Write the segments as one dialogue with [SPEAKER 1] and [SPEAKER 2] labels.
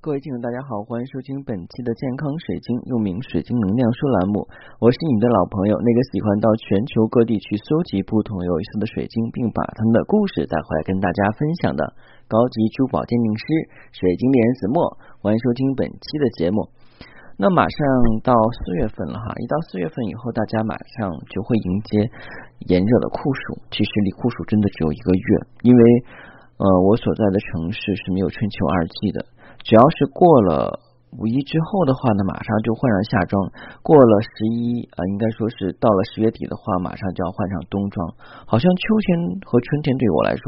[SPEAKER 1] 各位听众，大家好，欢迎收听本期的健康水晶，又名水晶能量说栏目。我是你的老朋友，那个喜欢到全球各地去搜集不同有意思的水晶，并把他们的故事带回来跟大家分享的高级珠宝鉴定师水晶猎人子墨。欢迎收听本期的节目。那马上到四月份了哈，一到四月份以后，大家马上就会迎接炎热的酷暑。其实离酷暑真的只有一个月，因为呃，我所在的城市是没有春秋二季的。只要是过了五一之后的话呢，马上就换上夏装；过了十一啊，应该说是到了十月底的话，马上就要换上冬装。好像秋天和春天对我来说，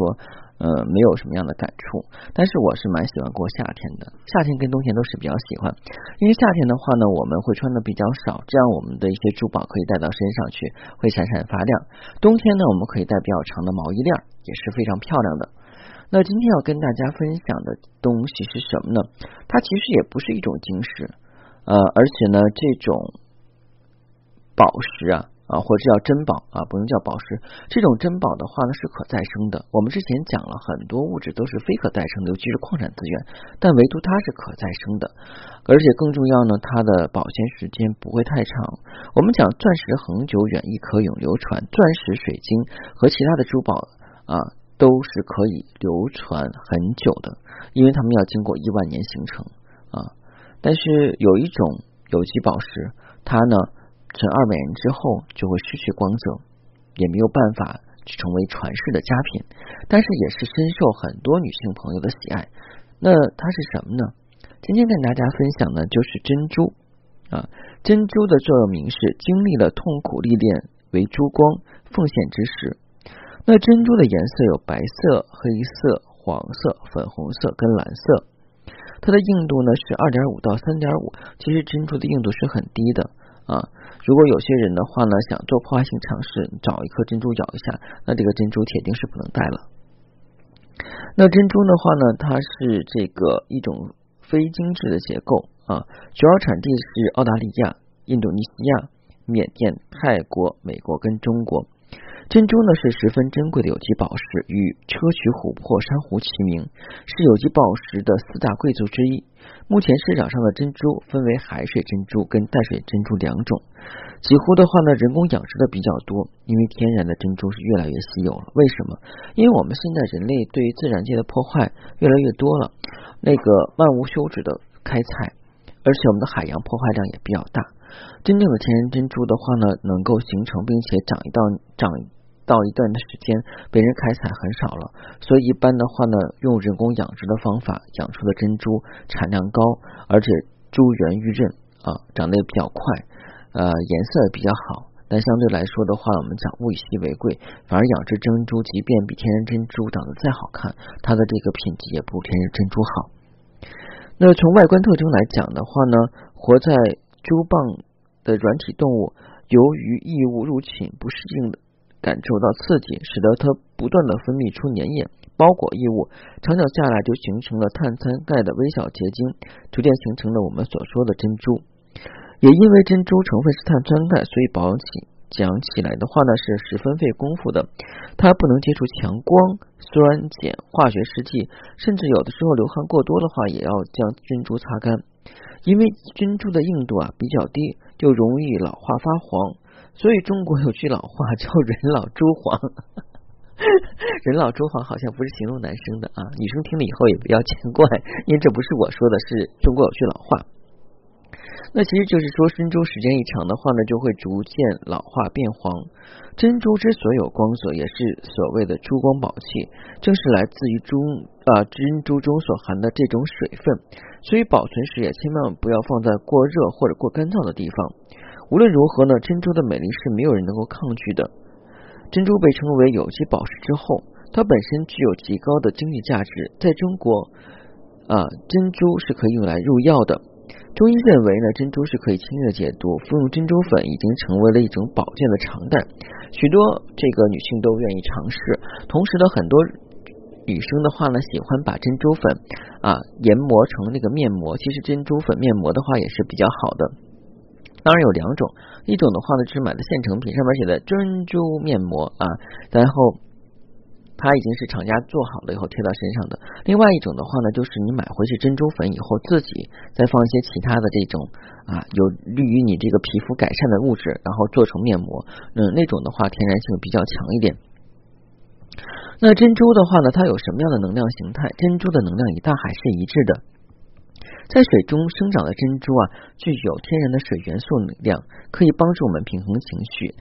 [SPEAKER 1] 呃，没有什么样的感触。但是我是蛮喜欢过夏天的，夏天跟冬天都是比较喜欢。因为夏天的话呢，我们会穿的比较少，这样我们的一些珠宝可以戴到身上去，会闪闪发亮。冬天呢，我们可以戴比较长的毛衣链，也是非常漂亮的。那今天要跟大家分享的东西是什么呢？它其实也不是一种晶石，呃，而且呢，这种宝石啊啊，或者叫珍宝啊，不能叫宝石。这种珍宝的话呢，是可再生的。我们之前讲了很多物质都是非可再生的，尤其是矿产资源，但唯独它是可再生的，而且更重要呢，它的保鲜时间不会太长。我们讲钻石恒久远，亦可永流传。钻石、水晶和其他的珠宝啊。都是可以流传很久的，因为它们要经过亿万年形成啊。但是有一种有机宝石，它呢，成二百年之后就会失去光泽，也没有办法去成为传世的佳品。但是也是深受很多女性朋友的喜爱。那它是什么呢？今天跟大家分享的就是珍珠啊。珍珠的座右铭是：经历了痛苦历练，为珠光奉献之时。那珍珠的颜色有白色、黑色、黄色、粉红色跟蓝色，它的硬度呢是二点五到三点五。其实珍珠的硬度是很低的啊。如果有些人的话呢，想做破坏性尝试，找一颗珍珠咬一下，那这个珍珠铁定是不能戴了。那珍珠的话呢，它是这个一种非精致的结构啊，主要产地是澳大利亚、印度尼西亚、缅甸、泰国、美国跟中国。珍珠呢是十分珍贵的有机宝石，与砗磲、琥珀、珊瑚齐名，是有机宝石的四大贵族之一。目前市场上的珍珠分为海水珍珠跟淡水珍珠两种，几乎的话呢人工养殖的比较多，因为天然的珍珠是越来越稀有了。为什么？因为我们现在人类对于自然界的破坏越来越多了，那个漫无休止的开采，而且我们的海洋破坏量也比较大。真正的天然珍珠的话呢，能够形成并且长一道长。到一段的时间，被人开采很少了，所以一般的话呢，用人工养殖的方法养出的珍珠产量高，而且珠圆玉润啊，长得也比较快，呃，颜色也比较好。但相对来说的话，我们讲物以稀为贵，反而养殖珍珠，即便比天然珍珠长得再好看，它的这个品质也不如天然珍珠好。那从外观特征来讲的话呢，活在珠蚌的软体动物，由于异物入侵不适应的。感受到刺激，使得它不断的分泌出粘液，包裹异物，长久下来就形成了碳酸钙的微小结晶，逐渐形成了我们所说的珍珠。也因为珍珠成分是碳酸钙，所以保养起讲起来的话呢是十分费功夫的。它不能接触强光、酸碱、化学试剂，甚至有的时候流汗过多的话，也要将珍珠擦干。因为珍珠的硬度啊比较低，就容易老化发黄。所以中国有句老话叫“人老珠黄”，人老珠黄好像不是形容男生的啊，女生听了以后也不要见怪，因为这不是我说的，是中国有句老话。那其实就是说，珍珠时间一长的话呢，就会逐渐老化变黄。珍珠之所以有光泽，也是所谓的珠光宝气，正是来自于珠啊珍珠中所含的这种水分。所以保存时也千万不要放在过热或者过干燥的地方。无论如何呢，珍珠的美丽是没有人能够抗拒的。珍珠被称为有机宝石之后，它本身具有极高的经济价值。在中国啊，珍珠是可以用来入药的。中医认为呢，珍珠是可以轻易的解毒，服用珍珠粉已经成为了一种保健的常态。许多这个女性都愿意尝试。同时呢，很多女生的话呢，喜欢把珍珠粉啊研磨成那个面膜。其实珍珠粉面膜的话也是比较好的。当然有两种，一种的话呢，就是买的现成品，上面写的珍珠面膜啊，然后它已经是厂家做好了以后贴到身上的。另外一种的话呢，就是你买回去珍珠粉以后，自己再放一些其他的这种啊有利于你这个皮肤改善的物质，然后做成面膜。嗯，那种的话天然性比较强一点。那珍珠的话呢，它有什么样的能量形态？珍珠的能量与大海是一致的。在水中生长的珍珠啊，具有天然的水元素能量，可以帮助我们平衡情绪。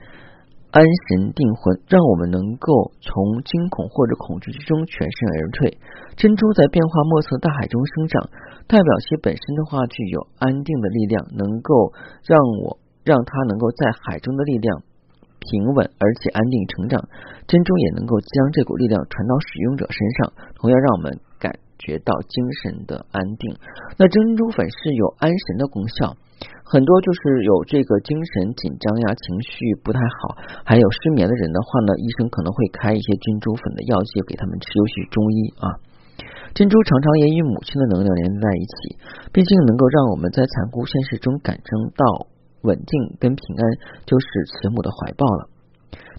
[SPEAKER 1] 安神定魂，让我们能够从惊恐或者恐惧之中全身而退。珍珠在变化莫测大海中生长，代表其本身的话具有安定的力量，能够让我让它能够在海中的力量平稳而且安定成长。珍珠也能够将这股力量传到使用者身上，同样让我们觉到精神的安定。那珍珠粉是有安神的功效。很多就是有这个精神紧张呀，情绪不太好，还有失眠的人的话呢，医生可能会开一些珍珠粉的药剂给他们吃，尤其中医啊。珍珠常常也与母亲的能量连在一起，毕竟能够让我们在残酷现实中感受到稳定跟平安，就是慈母的怀抱了。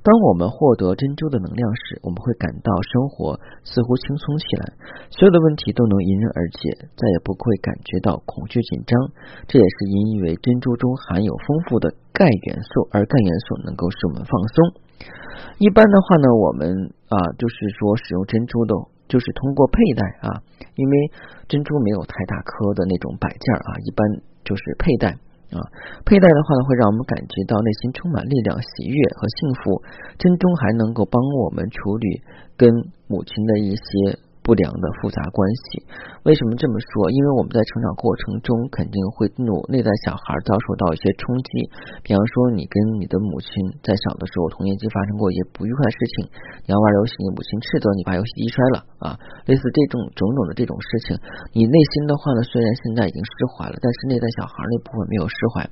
[SPEAKER 1] 当我们获得珍珠的能量时，我们会感到生活似乎轻松起来，所有的问题都能迎刃而解，再也不会感觉到恐惧紧张。这也是因为珍珠中含有丰富的钙元素，而钙元素能够使我们放松。一般的话呢，我们啊，就是说使用珍珠的，就是通过佩戴啊，因为珍珠没有太大颗的那种摆件啊，一般就是佩戴。啊，佩戴的话呢，会让我们感觉到内心充满力量、喜悦和幸福。珍珠还能够帮我们处理跟母亲的一些。不良的复杂关系，为什么这么说？因为我们在成长过程中肯定会怒内在小孩遭受到一些冲击，比方说你跟你的母亲在小的时候童年期发生过一些不愉快的事情，你要玩游戏，你母亲斥责你把游戏机摔了啊，类似这种种种的这种事情，你内心的话呢，虽然现在已经释怀了，但是内在小孩那部分没有释怀，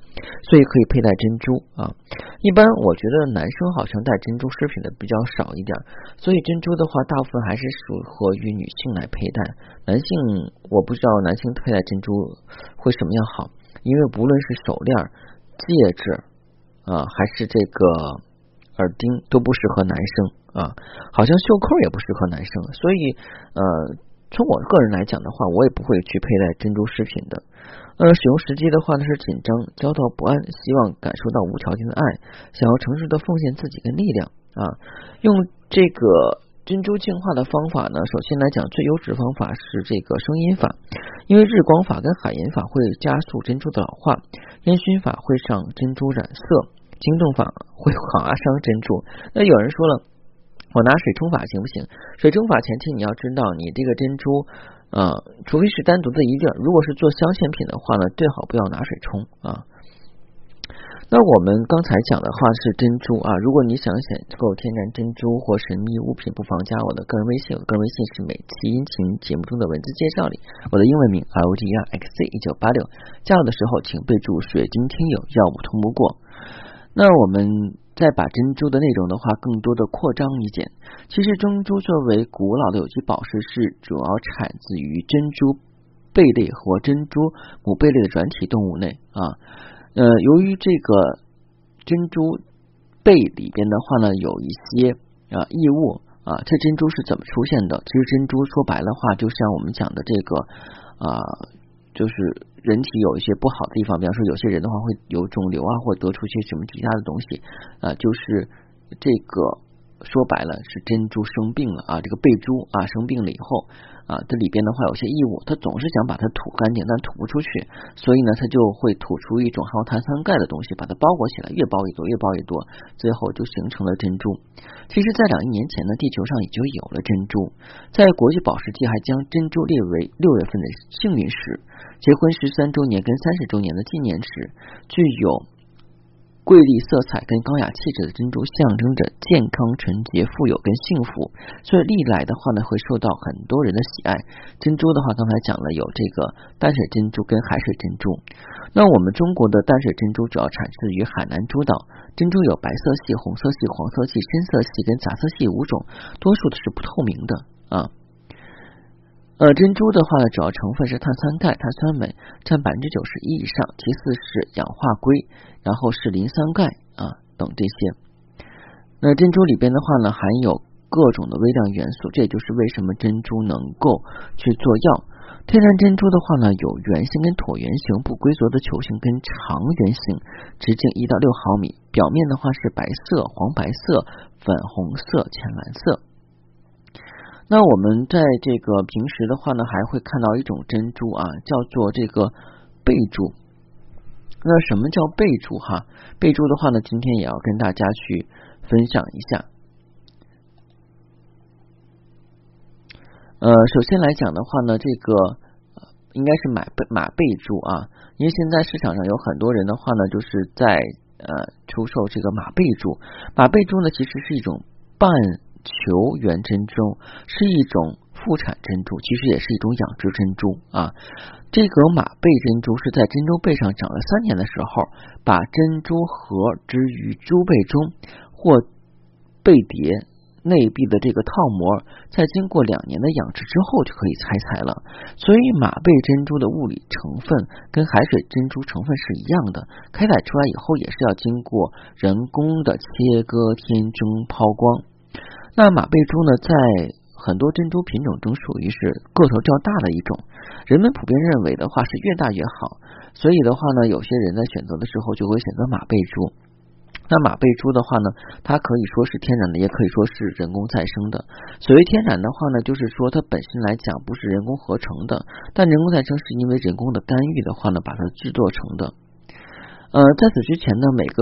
[SPEAKER 1] 所以可以佩戴珍珠啊。一般我觉得男生好像戴珍珠饰品的比较少一点，所以珍珠的话，大部分还是适合于女性来佩戴。男性我不知道男性佩戴珍珠会什么样好，因为不论是手链、戒指啊，还是这个耳钉都不适合男生啊，好像袖扣也不适合男生，所以呃，从我个人来讲的话，我也不会去佩戴珍珠饰品的。呃，使用时机的话呢是紧张、焦躁不安，希望感受到无条件的爱，想要诚实的奉献自己的力量啊。用这个珍珠净化的方法呢，首先来讲最优质方法是这个声音法，因为日光法跟海银法会加速珍珠的老化，烟熏法会让珍珠染色，惊动法会划伤珍珠。那有人说了，我拿水冲法行不行？水冲法前提你要知道你这个珍珠。啊，除非是单独的一粒儿，如果是做镶嵌品的话呢，最好不要拿水冲啊。那我们刚才讲的话是珍珠啊，如果你想选购天然珍珠或神秘物品，不妨加我的个人微信，我个人微信是每期音频节目中的文字介绍里，我的英文名 L D R X C 一九八六，加我的时候请备注水晶听友，要不通不过。那我们。再把珍珠的内容的话，更多的扩张一点。其实珍珠作为古老的有机宝石，是主要产自于珍珠贝类和珍珠母贝类的软体动物内啊。呃，由于这个珍珠贝里边的话呢，有一些啊异物啊，这珍珠是怎么出现的？其实珍珠说白了话，就像我们讲的这个啊，就是。人体有一些不好的地方，比方说有些人的话会有肿瘤啊，或得出一些什么其他的东西啊，就是这个说白了是珍珠生病了啊，这个贝珠啊生病了以后。啊，这里边的话有些异物，它总是想把它吐干净，但吐不出去，所以呢，它就会吐出一种含有碳酸钙的东西，把它包裹起来，越包越多，越包越多，最后就形成了珍珠。其实，在两亿年前呢，地球上已经有了珍珠，在国际宝石界还将珍珠列为六月份的幸运石，结婚十三周年跟三十周年的纪念石，具有。瑰丽色彩跟高雅气质的珍珠象征着健康、纯洁、富有跟幸福，所以历来的话呢，会受到很多人的喜爱。珍珠的话，刚才讲了有这个淡水珍珠跟海水珍珠。那我们中国的淡水珍珠主要产自于海南诸岛，珍珠有白色系、红色系、黄色系、深色系跟杂色系五种，多数的是不透明的啊。呃，珍珠的话呢，主要成分是碳酸钙、碳酸镁，占百分之九十一以上，其次是氧化硅，然后是磷酸钙啊等这些。那珍珠里边的话呢，含有各种的微量元素，这也就是为什么珍珠能够去做药。天然珍珠的话呢，有圆形跟椭圆形、不规则的球形跟长圆形，直径一到六毫米，表面的话是白色、黄白色、粉红色、浅蓝色。那我们在这个平时的话呢，还会看到一种珍珠啊，叫做这个贝珠。那什么叫贝珠哈？贝珠的话呢，今天也要跟大家去分享一下。呃，首先来讲的话呢，这个应该是马贝马贝珠啊，因为现在市场上有很多人的话呢，就是在呃出售这个马贝珠。马贝珠呢，其实是一种半球圆珍珠，是一种副产珍珠，其实也是一种养殖珍珠啊。这个马贝珍珠是在珍珠贝上长了三年的时候，把珍珠核置于珠贝中或贝碟。内壁的这个套膜，在经过两年的养殖之后就可以开采了。所以马贝珍珠的物理成分跟海水珍珠成分是一样的，开采出来以后也是要经过人工的切割、填充、抛光。那马贝珠呢，在很多珍珠品种中属于是个头较大的一种，人们普遍认为的话是越大越好，所以的话呢，有些人在选择的时候就会选择马贝珠。那马贝珠的话呢，它可以说是天然的，也可以说是人工再生的。所谓天然的话呢，就是说它本身来讲不是人工合成的，但人工再生是因为人工的干预的话呢，把它制作成的。呃，在此之前呢，每个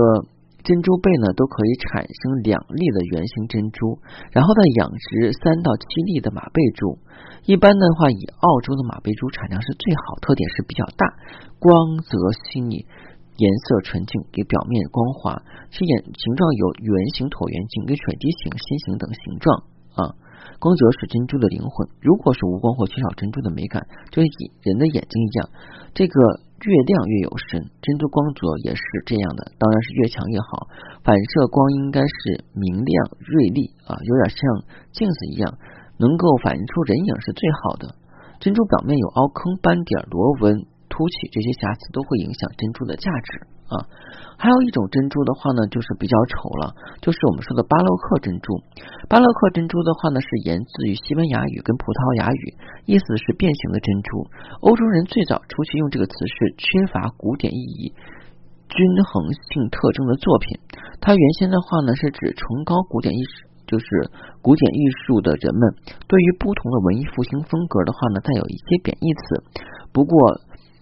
[SPEAKER 1] 珍珠贝呢都可以产生两粒的圆形珍珠，然后再养殖三到七粒的马贝珠。一般的话，以澳洲的马贝珠产量是最好，特点是比较大，光泽细腻。颜色纯净，给表面光滑，其眼形状有圆形、椭圆形、跟水滴形、心形等形状啊。光泽是珍珠的灵魂。如果是无光或缺少珍珠的美感，就以人的眼睛一样，这个越亮越有神。珍珠光泽也是这样的，当然是越强越好。反射光应该是明亮锐利啊，有点像镜子一样，能够反映出人影是最好的。珍珠表面有凹坑、斑点、螺纹。凸起这些瑕疵都会影响珍珠的价值啊。还有一种珍珠的话呢，就是比较丑了，就是我们说的巴洛克珍珠。巴洛克珍珠的话呢，是源自于西班牙语跟葡萄牙语，意思是变形的珍珠。欧洲人最早初期用这个词是缺乏古典意义、均衡性特征的作品。它原先的话呢，是指崇高古典艺术，就是古典艺术的人们对于不同的文艺复兴风格的话呢，带有一些贬义词。不过。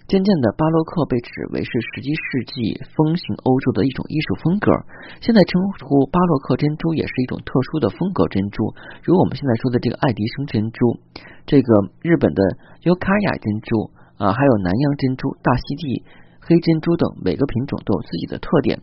[SPEAKER 1] 渐渐的，巴洛克被指为是十七世纪风行欧洲的一种艺术风格。现在称呼巴洛克珍珠也是一种特殊的风格珍珠，如我们现在说的这个爱迪生珍珠，这个日本的尤卡雅珍珠啊，还有南洋珍珠、大溪地。黑珍珠等每个品种都有自己的特点。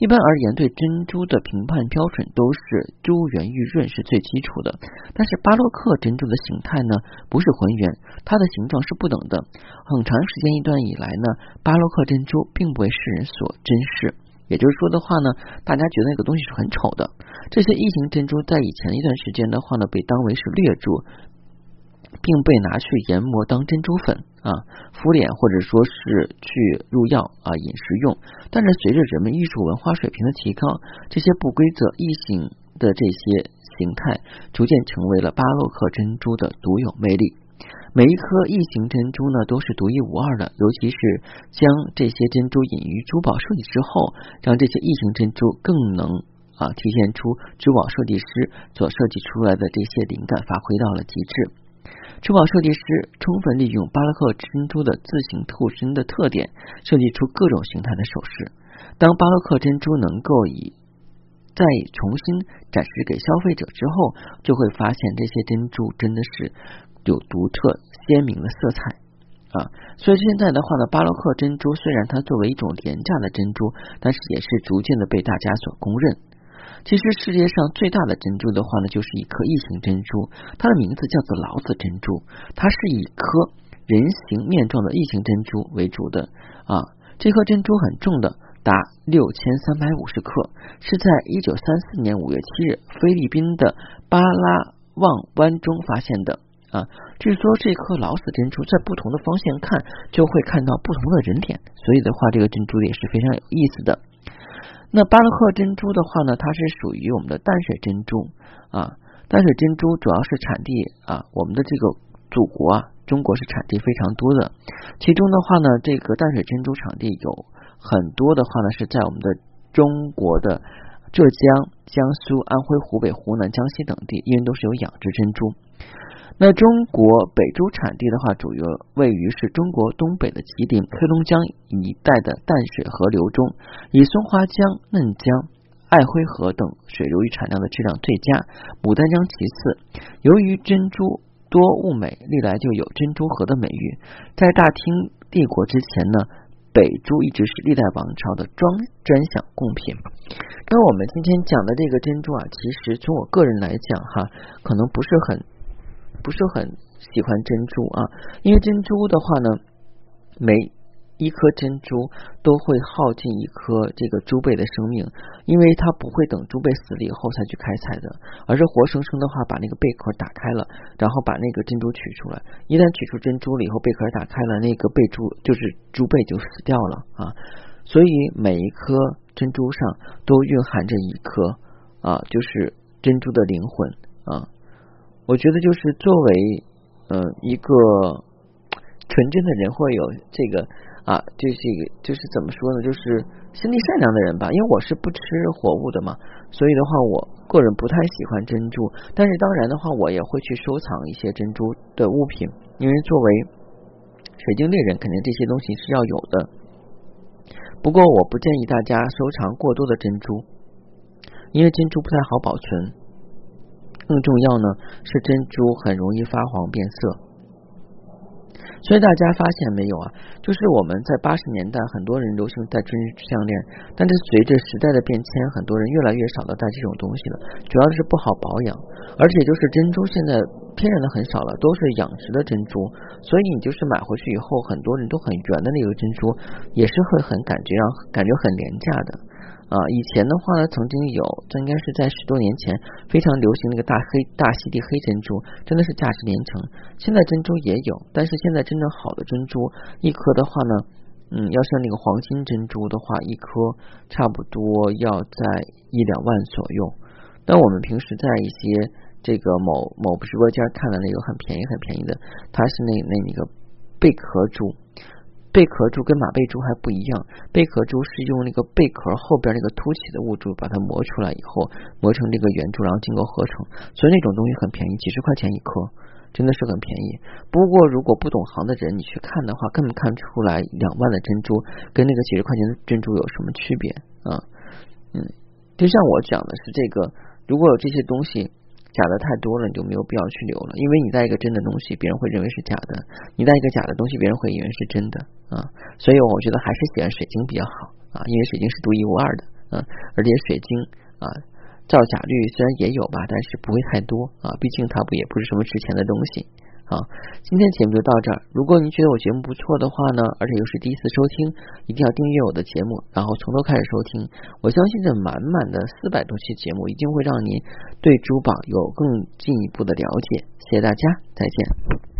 [SPEAKER 1] 一般而言，对珍珠的评判标准都是珠圆玉润是最基础的。但是巴洛克珍珠的形态呢，不是浑圆，它的形状是不等的。很长时间一段以来呢，巴洛克珍珠并不为世人所珍视。也就是说的话呢，大家觉得那个东西是很丑的。这些异形珍珠在以前一段时间的话呢，被当为是劣珠。并被拿去研磨当珍珠粉啊，敷脸或者说是去入药啊饮食用。但是随着人们艺术文化水平的提高，这些不规则异形的这些形态逐渐成为了巴洛克珍珠的独有魅力。每一颗异形珍珠呢都是独一无二的，尤其是将这些珍珠隐于珠宝设计之后，让这些异形珍珠更能啊体现出珠宝设计师所设计出来的这些灵感发挥到了极致。珠宝设计师充分利用巴洛克珍珠的自行透身的特点，设计出各种形态的首饰。当巴洛克珍珠能够以再重新展示给消费者之后，就会发现这些珍珠真的是有独特鲜明的色彩啊！所以现在的话呢，巴洛克珍珠虽然它作为一种廉价的珍珠，但是也是逐渐的被大家所公认。其实世界上最大的珍珠的话呢，就是一颗异形珍珠，它的名字叫做老子珍珠。它是以颗人形面状的异形珍珠为主的啊。这颗珍珠很重的，达六千三百五十克，是在一九三四年五月七日菲律宾的巴拉望湾中发现的啊。据说这颗老子珍珠在不同的方向看就会看到不同的人脸，所以的话，这个珍珠也是非常有意思的。那巴洛克珍珠的话呢，它是属于我们的淡水珍珠啊，淡水珍珠主要是产地啊，我们的这个祖国啊，中国是产地非常多的。其中的话呢，这个淡水珍珠产地有很多的话呢，是在我们的中国的浙江、江苏、安徽、湖北、湖南、江西等地，因为都是有养殖珍珠。那中国北珠产地的话，主要位于是中国东北的吉林、黑龙江一带的淡水河流中，以松花江、嫩江、爱辉河等水流域产量的质量最佳，牡丹江其次。由于珍珠多物美，历来就有珍珠河的美誉。在大清帝国之前呢，北珠一直是历代王朝的专专享贡品。那我们今天讲的这个珍珠啊，其实从我个人来讲哈，可能不是很。不是很喜欢珍珠啊，因为珍珠的话呢，每一颗珍珠都会耗尽一颗这个珠贝的生命，因为它不会等珠贝死了以后才去开采的，而是活生生的话把那个贝壳打开了，然后把那个珍珠取出来。一旦取出珍珠了以后，贝壳打开了，那个贝珠就是珠贝就死掉了啊。所以每一颗珍珠上都蕴含着一颗啊，就是珍珠的灵魂啊。我觉得就是作为嗯一个纯真的人，会有这个啊，就是一个就是怎么说呢，就是心地善良的人吧。因为我是不吃活物的嘛，所以的话，我个人不太喜欢珍珠。但是当然的话，我也会去收藏一些珍珠的物品，因为作为水晶猎人，肯定这些东西是要有的。不过我不建议大家收藏过多的珍珠，因为珍珠不太好保存。更重要呢，是珍珠很容易发黄变色。所以大家发现没有啊？就是我们在八十年代，很多人流行戴珍珠项链，但是随着时代的变迁，很多人越来越少的戴这种东西了。主要是不好保养，而且就是珍珠现在天然的很少了，都是养殖的珍珠。所以你就是买回去以后，很多人都很圆的那个珍珠，也是会很感觉让感觉很廉价的。啊，以前的话呢，曾经有，这应该是在十多年前非常流行那个大黑大溪地黑珍珠，真的是价值连城。现在珍珠也有，但是现在真正好的珍珠，一颗的话呢，嗯，要像那个黄金珍珠的话，一颗差不多要在一两万左右。但我们平时在一些这个某某直播间看的那个很便宜很便宜的，它是那那那个贝壳珠。贝壳珠跟马贝珠还不一样，贝壳珠是用那个贝壳后边那个凸起的物质把它磨出来以后，磨成这个圆珠，然后经过合成，所以那种东西很便宜，几十块钱一颗，真的是很便宜。不过如果不懂行的人，你去看的话，根本看不出来两万的珍珠跟那个几十块钱的珍珠有什么区别啊？嗯，就像我讲的是这个，如果有这些东西。假的太多了，你就没有必要去留了。因为你带一个真的东西，别人会认为是假的；你带一个假的东西，别人会以为是真的啊。所以我觉得还是喜欢水晶比较好啊，因为水晶是独一无二的啊，而且水晶啊造假率虽然也有吧，但是不会太多啊，毕竟它不也不是什么值钱的东西。啊，今天节目就到这儿。如果您觉得我节目不错的话呢，而且又是第一次收听，一定要订阅我的节目，然后从头开始收听。我相信这满满的四百多期节目，一定会让您对珠宝有更进一步的了解。谢谢大家，再见。